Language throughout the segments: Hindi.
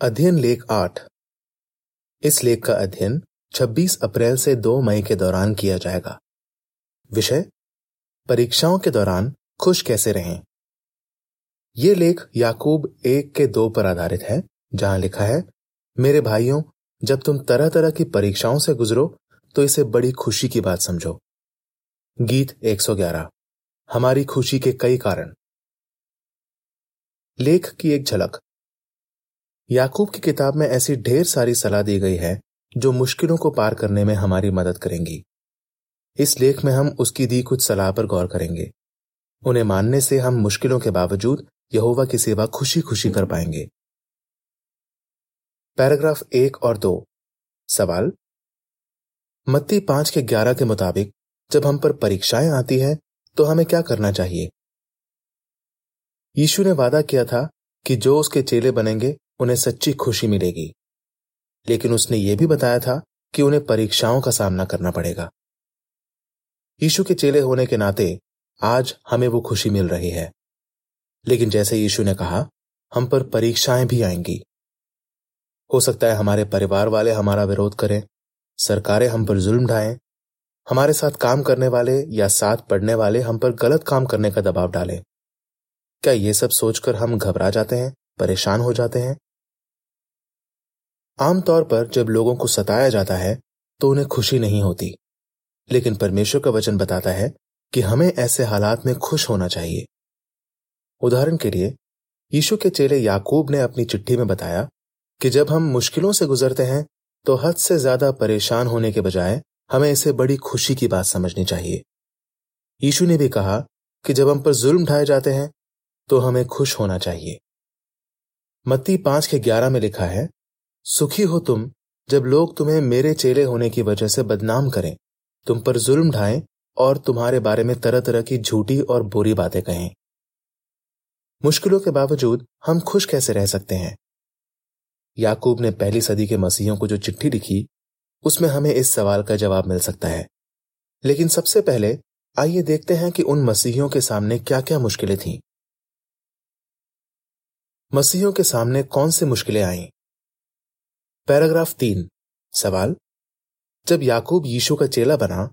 अध्ययन लेख आठ। इस लेख का अध्ययन 26 अप्रैल से 2 मई के दौरान किया जाएगा। विषय, परीक्षाओं के दौरान खुश कैसे रहें? यह लेख याकूब एक के दो पर आधारित है, जहाँ लिखा है, मेरे भाइयों, जब तुम तरह तरह की परीक्षाओं से गुजरो तो इसे बड़ी खुशी की बात समझो। गीत 111 हमारी खुशी के कई कारण। लेख की एक झलक याकूब की किताब में ऐसी ढेर सारी सलाह दी गई है, जो मुश्किलों को पार करने में हमारी मदद करेंगी। इस लेख में हम उसकी दी कुछ सलाह पर गौर करेंगे। उन्हें मानने से हम मुश्किलों के बावजूद यहोवा की सेवा खुशी खुशी कर पाएँगे। पैराग्राफ एक और दो। सवाल? मत्ती पाँच के ग्यारह के मुताबिक, जब हम पर परीक्षाएँ आती हैं तो हमें क्या करना चाहिए? यीशु ने वादा किया था कि जो उसके चेले बनेंगे उन्हें सच्ची खुशी मिलेगी। लेकिन उसने यह भी बताया था कि उन्हें परीक्षाओं का सामना करना पड़ेगा। यीशु के चेले होने के नाते आज हमें वो खुशी मिल रही है। लेकिन जैसे यीशु ने कहा, हम पर परीक्षाएँ भी आएँगी। हो सकता है हमारे परिवार वाले हमारा विरोध करें, सरकारें हम पर जुल्म ढाएँ, हमारे साथ काम करने वाले या साथ पढ़ने वाले हम पर गलत काम करने का दबाव डालें। क्या ये सब सोचकर हम घबरा जाते हैं, परेशान हो जाते हैं? आमतौर पर जब लोगों को सताया जाता है तो उन्हें खुशी नहीं होती। लेकिन परमेश्वर का वचन बताता है कि हमें ऐसे हालात में खुश होना चाहिए। उदाहरण के लिए, यीशु के चेले याकूब ने अपनी चिट्ठी में बताया कि जब हम मुश्किलों से गुजरते हैं तो हद से ज़्यादा परेशान होने के बजाय हमें इसे बड़ी खुशी की बात समझनी चाहिए। यीशु ने भी कहा कि जब हम पर जुल्म ढाए जाते हैं तो हमें खुश होना चाहिए। मत्ती पाँच के ग्यारह में लिखा है सुखी हो तुम जब लोग तुम्हें मेरे चेले होने की वजह से बदनाम करें। तुम पर जुल्म ढाएँ और तुम्हारे बारे में तरह तरह की झूठी और बुरी बातें कहें। मुश्किलों के बावजूद हम खुश कैसे रह सकते हैं? याकूब ने पहली सदी के मसीहों को जो चिट्ठी लिखी, उसमें हमें इस सवाल का जवाब मिल सकता है। लेकिन सबसे पहले आइए देखते हैं कि उन मसीहियों के सामने क्या क्या मुश्किलें थीं। मसीहियों के सामने कौन सी मुश्किलें आईं? पैराग्राफ तीन। सवाल? जब याकूब यीशु का चेला बना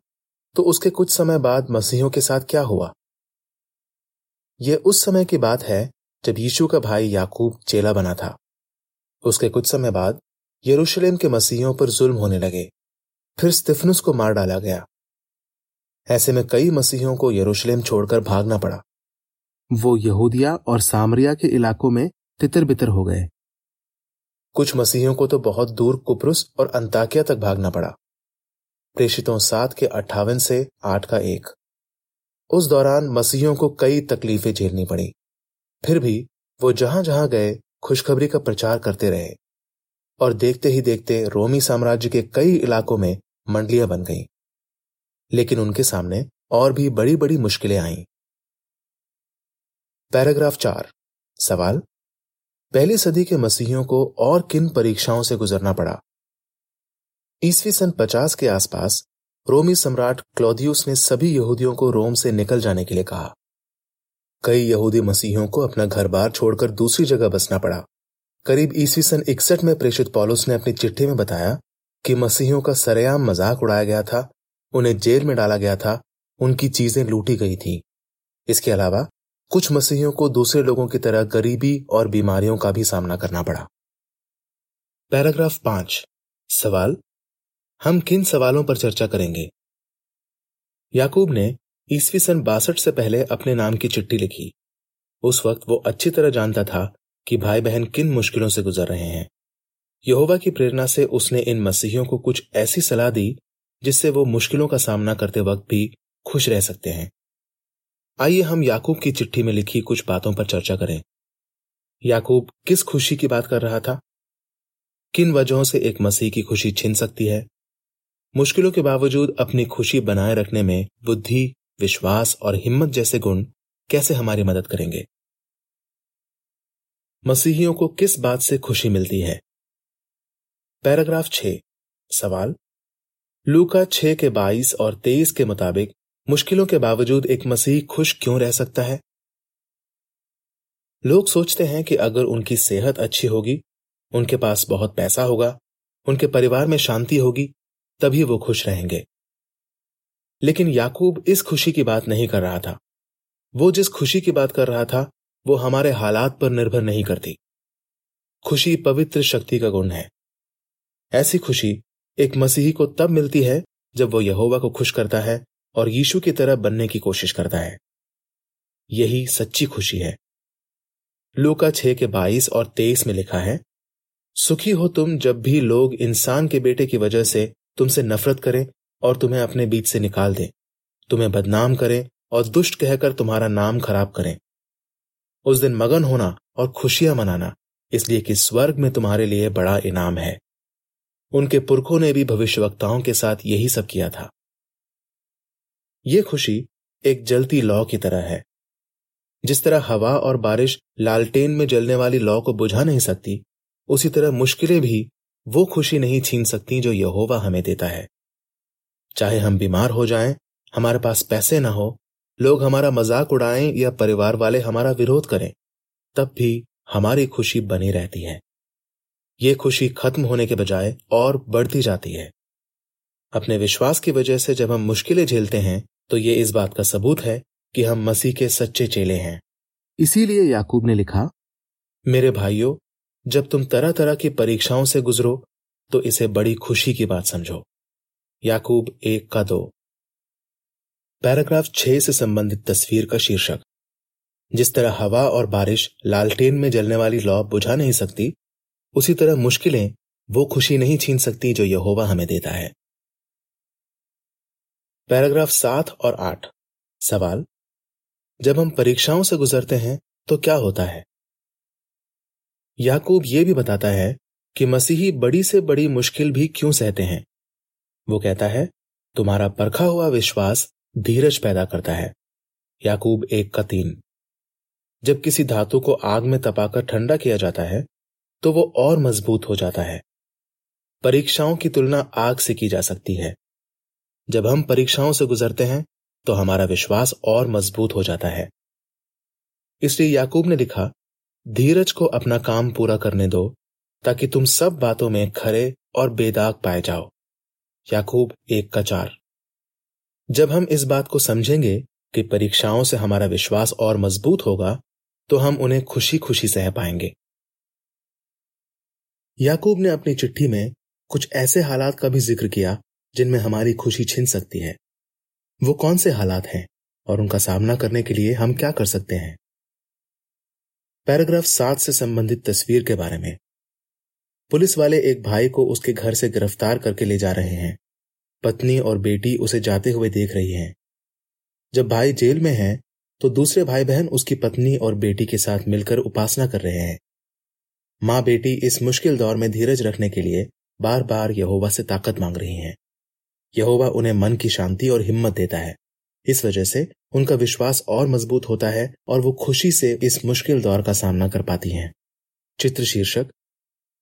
तो उसके कुछ समय बाद मसीहों के साथ क्या हुआ? यह उस समय की बात है, जब यीशु का भाई याकूब चेला बना था। उसके कुछ समय बाद यरूशलेम के मसीहों पर जुल्म होने लगे। फिर स्तिफनुस को मार डाला गया। ऐसे में कई मसीहों को यरूशलेम छोड़कर भागना पड़ा। वो यहूदिया और सामरिया के इलाकों में तितर बितर हो गए। कुछ मसीहियों को तो बहुत दूर कुपरुस और अंताकिया तक भागना पड़ा। प्रेषितों सात के अट्ठावन से आठ का एक। उस दौरान मसीहियों को कई तकलीफें झेलनी पड़ी। फिर भी वो जहाँ जहाँ गए, खुशखबरी का प्रचार करते रहे। और देखते ही देखते रोमी साम्राज्य के कई इलाकों में मंडलियाँ बन गईं। लेकिन उनके सामने और भी बड़ी बड़ी मुश्किलें आईं। पैराग्राफ चार। सवाल? पहली सदी के मसीहियों को और किन परीक्षाओं से गुजरना पड़ा? ईसवी सन पचास के आसपास, रोमी सम्राट क्लौदियस ने सभी यहूदियों को रोम से निकल जाने के लिए कहा। कई यहूदी मसीहियों को अपना घर बार छोड़कर दूसरी जगह बसना पड़ा। करीब ईसवी सन इकसठ में प्रेषित पॉलुस ने अपनी चिट्ठी में बताया कि मसीहियों का सरेआम मज़ाक उड़ाया गया था, उन्हें जेल में डाला गया था, उनकी चीज़ें लूटी गई थी। इसके अलावा कुछ मसीहियों को दूसरे लोगों की तरह गरीबी और बीमारियों का भी सामना करना पड़ा। पैराग्राफ पाँच। सवाल? हम किन सवालों पर चर्चा करेंगे? याकूब ने ईसवी सन बासठ से पहले अपने नाम की चिट्ठी लिखी। उस वक्त वो अच्छी तरह जानता था कि भाई बहन किन मुश्किलों से गुजर रहे हैं। यहोवा की प्रेरणा से उसने इन मसीहियों को कुछ ऐसी सलाह दी जिससे वो मुश्किलों का सामना करते वक्त भी खुश रह सकते हैं। आइए हम याकूब की चिट्ठी में लिखी कुछ बातों पर चर्चा करें। याकूब, किस खुशी की बात कर रहा था? किन वजहों से एक मसीह की खुशी छिन सकती है? मुश्किलों के बावजूद अपनी खुशी बनाए रखने में बुद्धि, विश्वास और हिम्मत जैसे गुण कैसे हमारी मदद करेंगे? मसीहियों को किस बात से खुशी मिलती है? पैराग्राफ छ। सवाल? लूका छह के बाईस और तेईस के मुताबिक मुश्किलों के बावजूद एक मसीह खुश क्यों रह सकता है? लोग सोचते हैं कि अगर उनकी सेहत अच्छी होगी, उनके पास बहुत पैसा होगा, उनके परिवार में शांति होगी, तभी वो खुश रहेंगे। लेकिन याकूब इस खुशी की बात नहीं कर रहा था। वो जिस खुशी की बात कर रहा था, वो हमारे हालात पर निर्भर नहीं करती। खुशी पवित्र शक्ति का गुण है। ऐसी खुशी एक मसीही को तब मिलती है जब वो यहोवा को खुश करता है और यीशु की तरह बनने की कोशिश करता है। यही सच्ची खुशी है। लूका छह के बाईस और तेईस में लिखा है, सुखी हो तुम जब भी लोग इंसान के बेटे की वजह से तुमसे नफरत करें और तुम्हें अपने बीच से निकाल दें। तुम्हें बदनाम करें और दुष्ट कहकर तुम्हारा नाम खराब करें। उस दिन मगन होना और खुशियाँ मनाना इसलिए कि स्वर्ग में तुम्हारे लिए बड़ा इनाम है। उनके पुरखों ने भी भविष्यवक्ताओं के साथ यही सब किया था। यह खुशी एक जलती लौ की तरह है। जिस तरह हवा और बारिश लालटेन में जलने वाली लौ को बुझा नहीं सकती उसी तरह मुश्किलें भी वो खुशी नहीं छीन सकती जो यहोवा हमें देता है। चाहे हम बीमार हो जाएँ, हमारे पास पैसे ना हो लोग हमारा मज़ाक उड़ाएँ या परिवार वाले हमारा विरोध करें तब भी हमारी खुशी बनी रहती है। ये खुशी खत्म होने के बजाय और बढ़ती जाती है। अपने विश्वास की वजह से जब हम मुश्किलें झेलते हैं तो ये इस बात का सबूत है कि हम मसीह के सच्चे चेले हैं। इसीलिए याकूब ने लिखा मेरे भाइयों जब तुम तरह तरह की परीक्षाओं से गुजरो तो इसे बड़ी खुशी की बात समझो। याकूब एक का दो। पैराग्राफ छह से संबंधित तस्वीर का शीर्षक। जिस तरह हवा और बारिश लालटेन में जलने वाली लौ बुझा नहीं सकती उसी तरह मुश्किलें वो खुशी नहीं छीन सकती जो यहोवा हमें देता है। पैराग्राफ सात और आठ। सवाल, जब हम परीक्षाओं से गुजरते हैं तो क्या होता है? याकूब यह भी बताता है कि मसीही बड़ी से बड़ी मुश्किल भी क्यों सहते हैं? वो कहता है, तुम्हारा परखा हुआ विश्वास धीरज पैदा करता है। याकूब एक का तीन। जब किसी धातु को आग में तपाकर ठंडा किया जाता है तो वो और मज़बूत हो जाता है। परीक्षाओं की तुलना आग से की जा सकती है। जब हम परीक्षाओं से गुजरते हैं तो हमारा विश्वास और मज़बूत हो जाता है। इसलिए याकूब ने लिखा, धीरज को अपना काम पूरा करने दो, ताकि तुम सब बातों में खरे और बेदाग पाए जाओ। याकूब एक का चार। जब हम इस बात को समझेंगे कि परीक्षाओं से हमारा विश्वास और मज़बूत होगा तो हम उन्हें खुशी खुशी सह पाएँगे। याकूब ने अपनी चिट्ठी में कुछ ऐसे हालात का भी ज़िक्र किया जिनमें हमारी खुशी छिन सकती है। वो कौन से हालात हैं और उनका सामना करने के लिए हम क्या कर सकते हैं? पैराग्राफ सात से संबंधित तस्वीर के बारे में। पुलिस वाले एक भाई को उसके घर से गिरफ़्तार करके ले जा रहे हैं। पत्नी और बेटी उसे जाते हुए देख रही हैं। जब भाई जेल में है तो दूसरे भाई बहन उसकी पत्नी और बेटी के साथ मिलकर उपासना कर रहे हैं। माँ बेटी इस मुश्किल दौर में धीरज रखने के लिए बार बार यहोवा से ताकत मांग रही हैं। यहोवा उन्हें मन की शांति और हिम्मत देता है। इस वजह से उनका विश्वास और मज़बूत होता है और वो खुशी से इस मुश्किल दौर का सामना कर पाती हैं। चित्र शीर्षक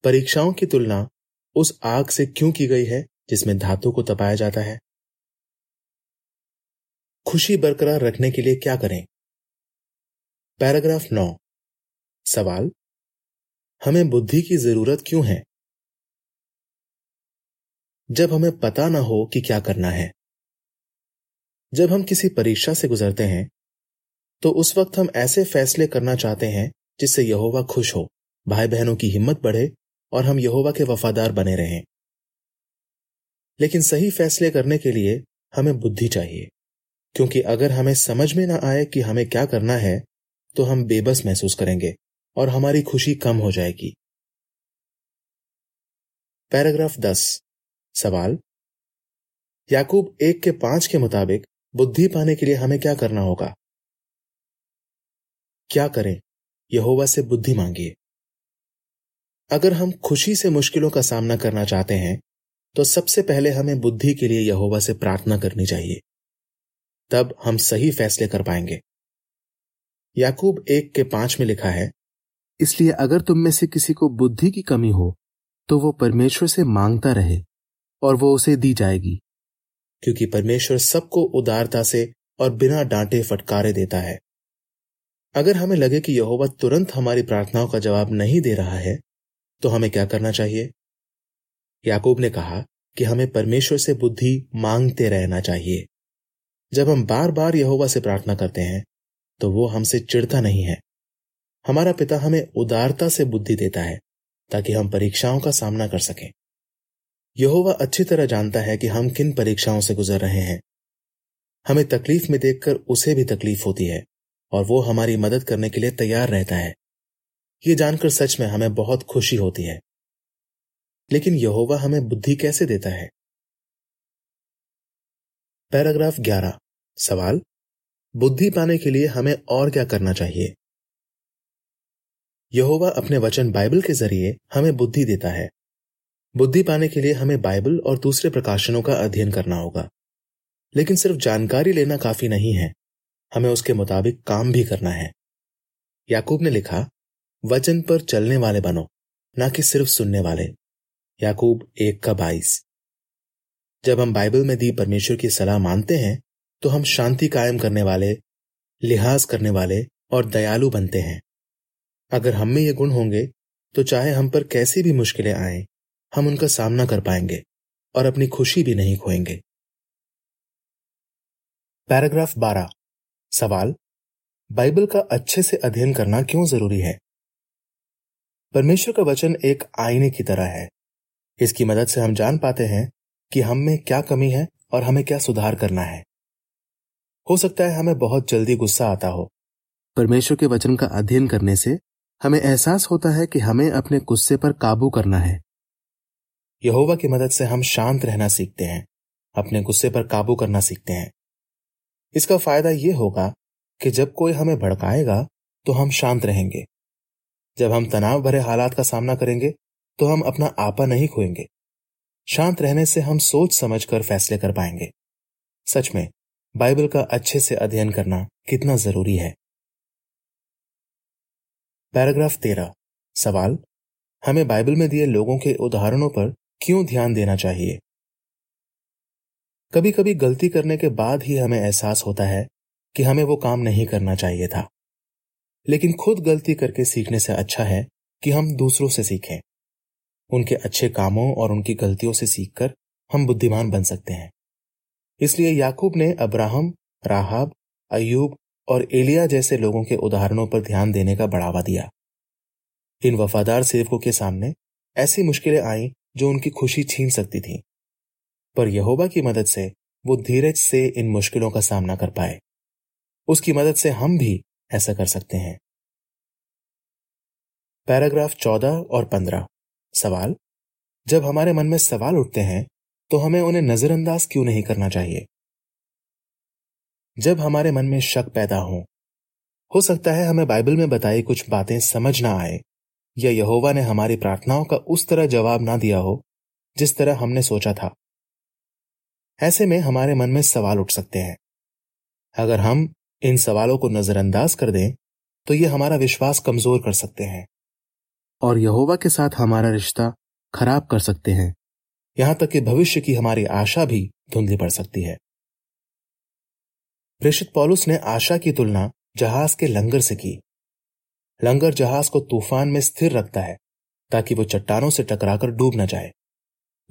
परीक्षाओं की तुलना उस आग से क्यों की गई है जिसमें धातु को तपाया जाता है? खुशी बरकरार रखने के लिए क्या करें? पैराग्राफ नौ। सवाल, हमें बुद्धि की ज़रूरत क्यों है? जब हमें पता ना हो कि क्या करना है। जब हम किसी परीक्षा से गुजरते हैं तो उस वक्त हम ऐसे फैसले करना चाहते हैं जिससे यहोवा खुश हो भाई बहनों की हिम्मत बढ़े और हम यहोवा के वफादार बने रहें। लेकिन सही फैसले करने के लिए हमें बुद्धि चाहिए, क्योंकि अगर हमें समझ में ना आए कि हमें क्या करना है तो हम बेबस महसूस करेंगे और हमारी खुशी कम हो जाएगी। पैराग्राफ दस। सवाल, याकूब एक के पाँच के मुताबिक बुद्धि पाने के लिए हमें क्या करना होगा? क्या करें? यहोवा से बुद्धि मांगिए। अगर हम खुशी से मुश्किलों का सामना करना चाहते हैं तो सबसे पहले हमें बुद्धि के लिए यहोवा से प्रार्थना करनी चाहिए। तब हम सही फैसले कर पाएँगे। याकूब एक के पाँच में लिखा है, इसलिए अगर तुम में से किसी को बुद्धि की कमी हो तो वो परमेश्वर से माँगता रहे। और वो उसे दी जाएगी। क्योंकि परमेश्वर सबको उदारता से और बिना डांटे फटकारे देता है। अगर हमें लगे कि यहोवा तुरंत हमारी प्रार्थनाओं का जवाब नहीं दे रहा है तो हमें क्या करना चाहिए? याकूब ने कहा कि हमें परमेश्वर से बुद्धि मांगते रहना चाहिए। जब हम बार बार यहोवा से प्रार्थना करते हैं तो वो हमसे चिड़ता नहीं है। हमारा पिता हमें उदारता से बुद्धि देता है, ताकि हम परीक्षाओं का सामना कर सकें। यहोवा अच्छी तरह जानता है कि हम किन परीक्षाओं से गुजर रहे हैं। हमें तकलीफ़ में देखकर उसे भी तकलीफ़ होती है, और वो हमारी मदद करने के लिए तैयार रहता है। ये जानकर सच में हमें बहुत खुशी होती है। लेकिन यहोवा हमें बुद्धि कैसे देता है? पैराग्राफ 11 सवाल, बुद्धि पाने के लिए हमें और क्या करना चाहिए? यहोवा अपने वचन बाइबल के ज़रिए हमें बुद्धि देता है। बुद्धि पाने के लिए हमें बाइबल और दूसरे प्रकाशनों का अध्ययन करना होगा। लेकिन सिर्फ़ जानकारी लेना काफ़ी नहीं है। हमें उसके मुताबिक काम भी करना है। याकूब ने लिखा, वचन पर चलने वाले बनो, ना कि सिर्फ़ सुनने वाले। याकूब एक का बाईस। जब हम बाइबल में दी परमेश्वर की सलाह मानते हैं तो हम शांति कायम करने वाले, लिहाज करने वाले और दयालु बनते हैं। अगर हम में ये गुण होंगे तो चाहे हम पर कैसी भी मुश्किलें आए हम उनका सामना कर पाएँगे और अपनी खुशी भी नहीं खोएँगे। पैराग्राफ 12 सवाल, बाइबल का अच्छे से अध्ययन करना क्यों ज़रूरी है? परमेश्वर का वचन एक आईने की तरह है। इसकी मदद से हम जान पाते हैं कि हम में क्या कमी है और हमें क्या सुधार करना है। हो सकता है हमें बहुत जल्दी गुस्सा आता हो। परमेश्वर के वचन का अध्ययन करने से हमें एहसास होता है कि हमें अपने गुस्से पर काबू करना है। यहोवा की मदद से हम शांत रहना सीखते हैं, अपने गुस्से पर काबू करना सीखते हैं। इसका फ़ायदा यह होगा कि जब कोई हमें भड़काएगा तो हम शांत रहेंगे। जब हम तनाव भरे हालात का सामना करेंगे तो हम अपना आपा नहीं खोएँगे। शांत रहने से हम सोच समझ कर फैसले कर पाएँगे। सच में, बाइबल का अच्छे से अध्ययन करना कितना ज़रूरी है। पैराग्राफ तेरह, सवाल। हमें बाइबल में दिए लोगों के उदाहरणों पर क्यों ध्यान देना चाहिए? कभी कभी गलती करने के बाद ही हमें एहसास होता है कि हमें वो काम नहीं करना चाहिए था। लेकिन खुद गलती करके सीखने से अच्छा है कि हम दूसरों से सीखें। उनके अच्छे कामों और उनकी गलतियों से सीखकर हम बुद्धिमान बन सकते हैं। इसलिए याकूब ने अब्राहम, राहब अयूब और एलिया जैसे लोगों के उदाहरणों पर ध्यान देने का बढ़ावा दिया। इन वफादार सेवकों के सामने ऐसी मुश्किलें आईं जो उनकी खुशी छीन सकती थी। पर यहोवा की मदद से वो धीरज से इन मुश्किलों का सामना कर पाए। उसकी मदद से हम भी ऐसा कर सकते हैं। पैराग्राफ चौदह और पंद्रह। सवाल, जब हमारे मन में सवाल उठते हैं तो हमें उन्हें नजरअंदाज क्यों नहीं करना चाहिए? जब हमारे मन में शक पैदा हो हो सकता है हमें बाइबल में बताई कुछ बातें समझ ना आए। या यहोवा ने हमारी प्रार्थनाओं का उस तरह जवाब ना दिया हो, जिस तरह हमने सोचा था। ऐसे में हमारे मन में सवाल उठ सकते हैं। अगर हम इन सवालों को नजरअंदाज कर दें तो ये हमारा विश्वास कमज़ोर कर सकते हैं। और यहोवा के साथ हमारा रिश्ता खराब कर सकते हैं। यहाँ तक कि भविष्य की हमारी आशा भी धुंधली पड़ सकती है। प्रेषित पॉलुस ने आशा की तुलना जहाज़ के लंगर से की। लंगर जहाज़ को तूफ़ान में स्थिर रखता है, ताकि वो चट्टानों से टकराकर डूब न जाए।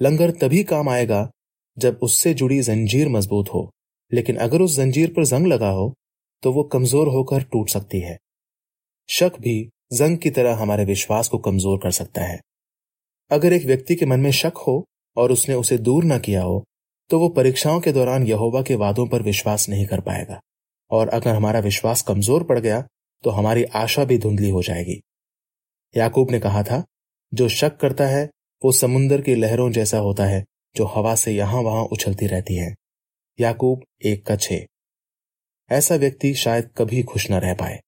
लंगर तभी काम आएगा जब उससे जुड़ी जंजीर मज़बूत हो, लेकिन अगर उस जंजीर पर जंग लगा हो तो वो कमज़ोर होकर टूट सकती है। शक भी जंग की तरह हमारे विश्वास को कमज़ोर कर सकता है। अगर एक व्यक्ति के मन में शक हो और उसने उसे दूर न किया हो तो वो परीक्षाओं के दौरान यहोवा के वादों पर विश्वास नहीं कर पाएगा। और अगर हमारा विश्वास कमज़ोर पड़ गया तो हमारी आशा भी धुंधली हो जाएगी। याकूब ने कहा था, जो शक करता है, वो समुन्दर की लहरों जैसा होता है, जो हवा से यहाँ वहाँ उछलती रहती है। याकूब एक का छे ऐसा व्यक्ति शायद कभी खुश न रह पाए।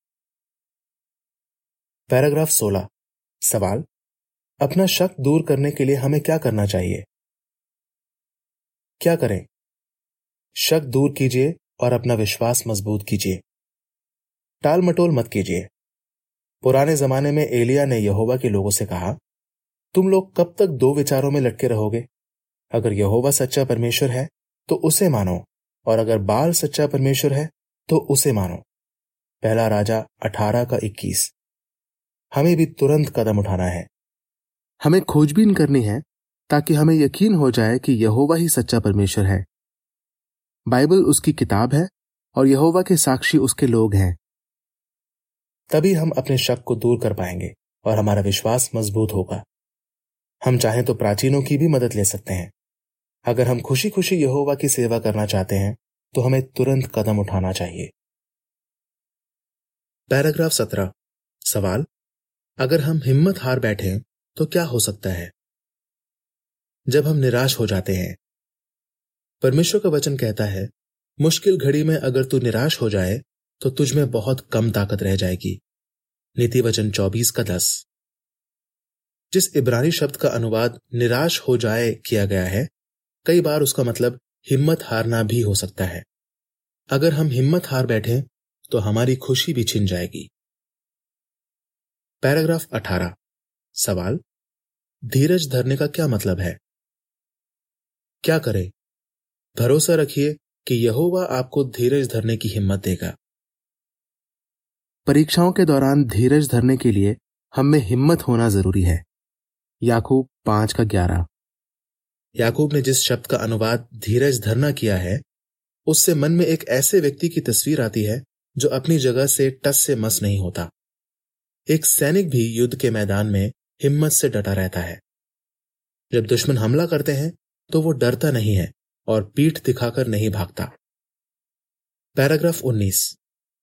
पैराग्राफ 16 सवाल, अपना शक दूर करने के लिए हमें क्या करना चाहिए? क्या करें? शक दूर कीजिए और अपना विश्वास मज़बूत कीजिए। टाल मटोल मत कीजिए। पुराने जमाने में एलिया ने यहोवा के लोगों से कहा, तुम लोग कब तक दो विचारों में लटके रहोगे? अगर यहोवा सच्चा परमेश्वर है तो उसे मानो, और अगर बाल सच्चा परमेश्वर है तो उसे मानो। पहला राजा अठारह का इक्कीस। हमें भी तुरंत कदम उठाना है। हमें खोजबीन करनी है, ताकि हमें यकीन हो जाए कि यहोवा ही सच्चा परमेश्वर है। बाइबल उसकी किताब है, और यहोवा के साक्षी उसके लोग हैं। तभी हम अपने शक को दूर कर पाएँगे और हमारा विश्वास मज़बूत होगा। हम चाहें तो प्राचीनों की भी मदद ले सकते हैं। अगर हम खुशी खुशी यहोवा की सेवा करना चाहते हैं तो हमें तुरंत कदम उठाना चाहिए। पैराग्राफ सत्रह। सवाल, अगर हम हिम्मत हार बैठे तो क्या हो सकता है? जब हम निराश हो जाते हैं। परमेश्वर का वचन कहता है, मुश्किल घड़ी में अगर तू निराश हो जाए तो तुझ में बहुत कम ताकत रह जाएगी। नीति वचन चौबीस का दस। जिस इब्रानी शब्द का अनुवाद निराश हो जाए किया गया है, कई बार उसका मतलब हिम्मत हारना भी हो सकता है। अगर हम हिम्मत हार बैठे तो हमारी खुशी भी छिन जाएगी। पैराग्राफ 18 सवाल, धीरज धरने का क्या मतलब है? क्या करें? भरोसा रखिए कि यहोवा आपको धीरज धरने की हिम्मत देगा। परीक्षाओं के दौरान धीरज धरने के लिए हम में हिम्मत होना ज़रूरी है। याकूब पाँच का ग्यारह। याकूब ने जिस शब्द का अनुवाद धीरज धरना किया है, उससे मन में एक ऐसे व्यक्ति की तस्वीर आती है, जो अपनी जगह से टस से मस नहीं होता। एक सैनिक भी युद्ध के मैदान में हिम्मत से डटा रहता है। जब दुश्मन हमला करते हैं तो वो डरता नहीं है और पीठ दिखाकर नहीं भागता। पैराग्राफ 19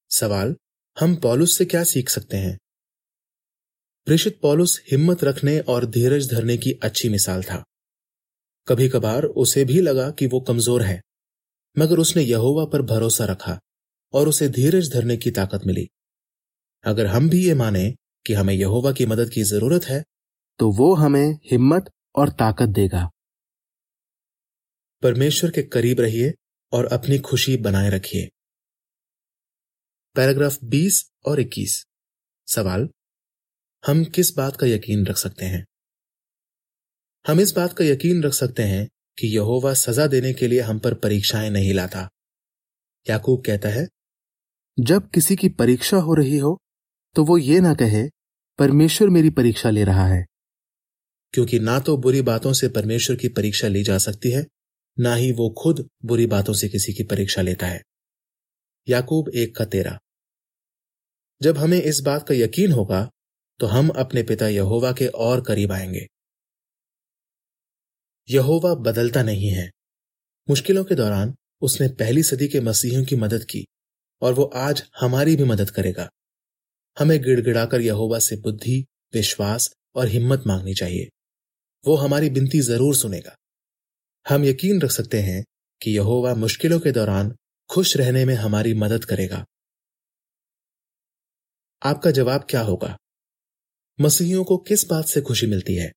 सवाल हम पॉलुस से क्या सीख सकते हैं? प्रेषित पॉलुस हिम्मत रखने और धीरज धरने की अच्छी मिसाल था। कभी कभार उसे भी लगा कि वो कमज़ोर है, मगर उसने यहोवा पर भरोसा रखा और उसे धीरज धरने की ताकत मिली। अगर हम भी ये माने कि हमें यहोवा की मदद की ज़रूरत है तो वो हमें हिम्मत और ताकत देगा। परमेश्वर के करीब रहिए और अपनी खुशी बनाए रखिए। पैराग्राफ 20 और 21 सवाल, हम किस बात का यकीन रख सकते हैं? हम इस बात का यकीन रख सकते हैं कि यहोवा सजा देने के लिए हम पर परीक्षाएँ नहीं लाता। याकूब कहता है, जब किसी की परीक्षा हो रही हो तो वो ये ना कहे, परमेश्वर मेरी परीक्षा ले रहा है। क्योंकि ना तो बुरी बातों से परमेश्वर की परीक्षा ली जा सकती है, ना ही वो खुद बुरी बातों से किसी की परीक्षा लेता है। याकूब एक का तेरा। जब हमें इस बात का यकीन होगा तो हम अपने पिता यहोवा के और करीब आएँगे। यहोवा बदलता नहीं है। मुश्किलों के दौरान उसने पहली सदी के मसीहों की मदद की, और वो आज हमारी भी मदद करेगा। हमें गिड़गिड़ाकर यहोवा से बुद्धि, विश्वास और हिम्मत मांगनी चाहिए। वो हमारी बिनती ज़रूर सुनेगा। हम यकीन रख सकते हैं कि यहोवा मुश्किलों के दौरान खुश रहने में हमारी मदद करेगा। आपका जवाब क्या होगा? मसीहियों को किस बात से खुशी मिलती है?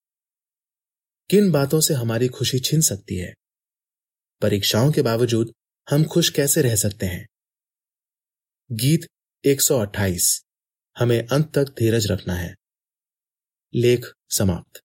किन बातों से हमारी खुशी छिन सकती है? परीक्षाओं के बावजूद हम खुश कैसे रह सकते हैं? गीत 128 हमें अंत तक धीरज रखना है। लेख समाप्त।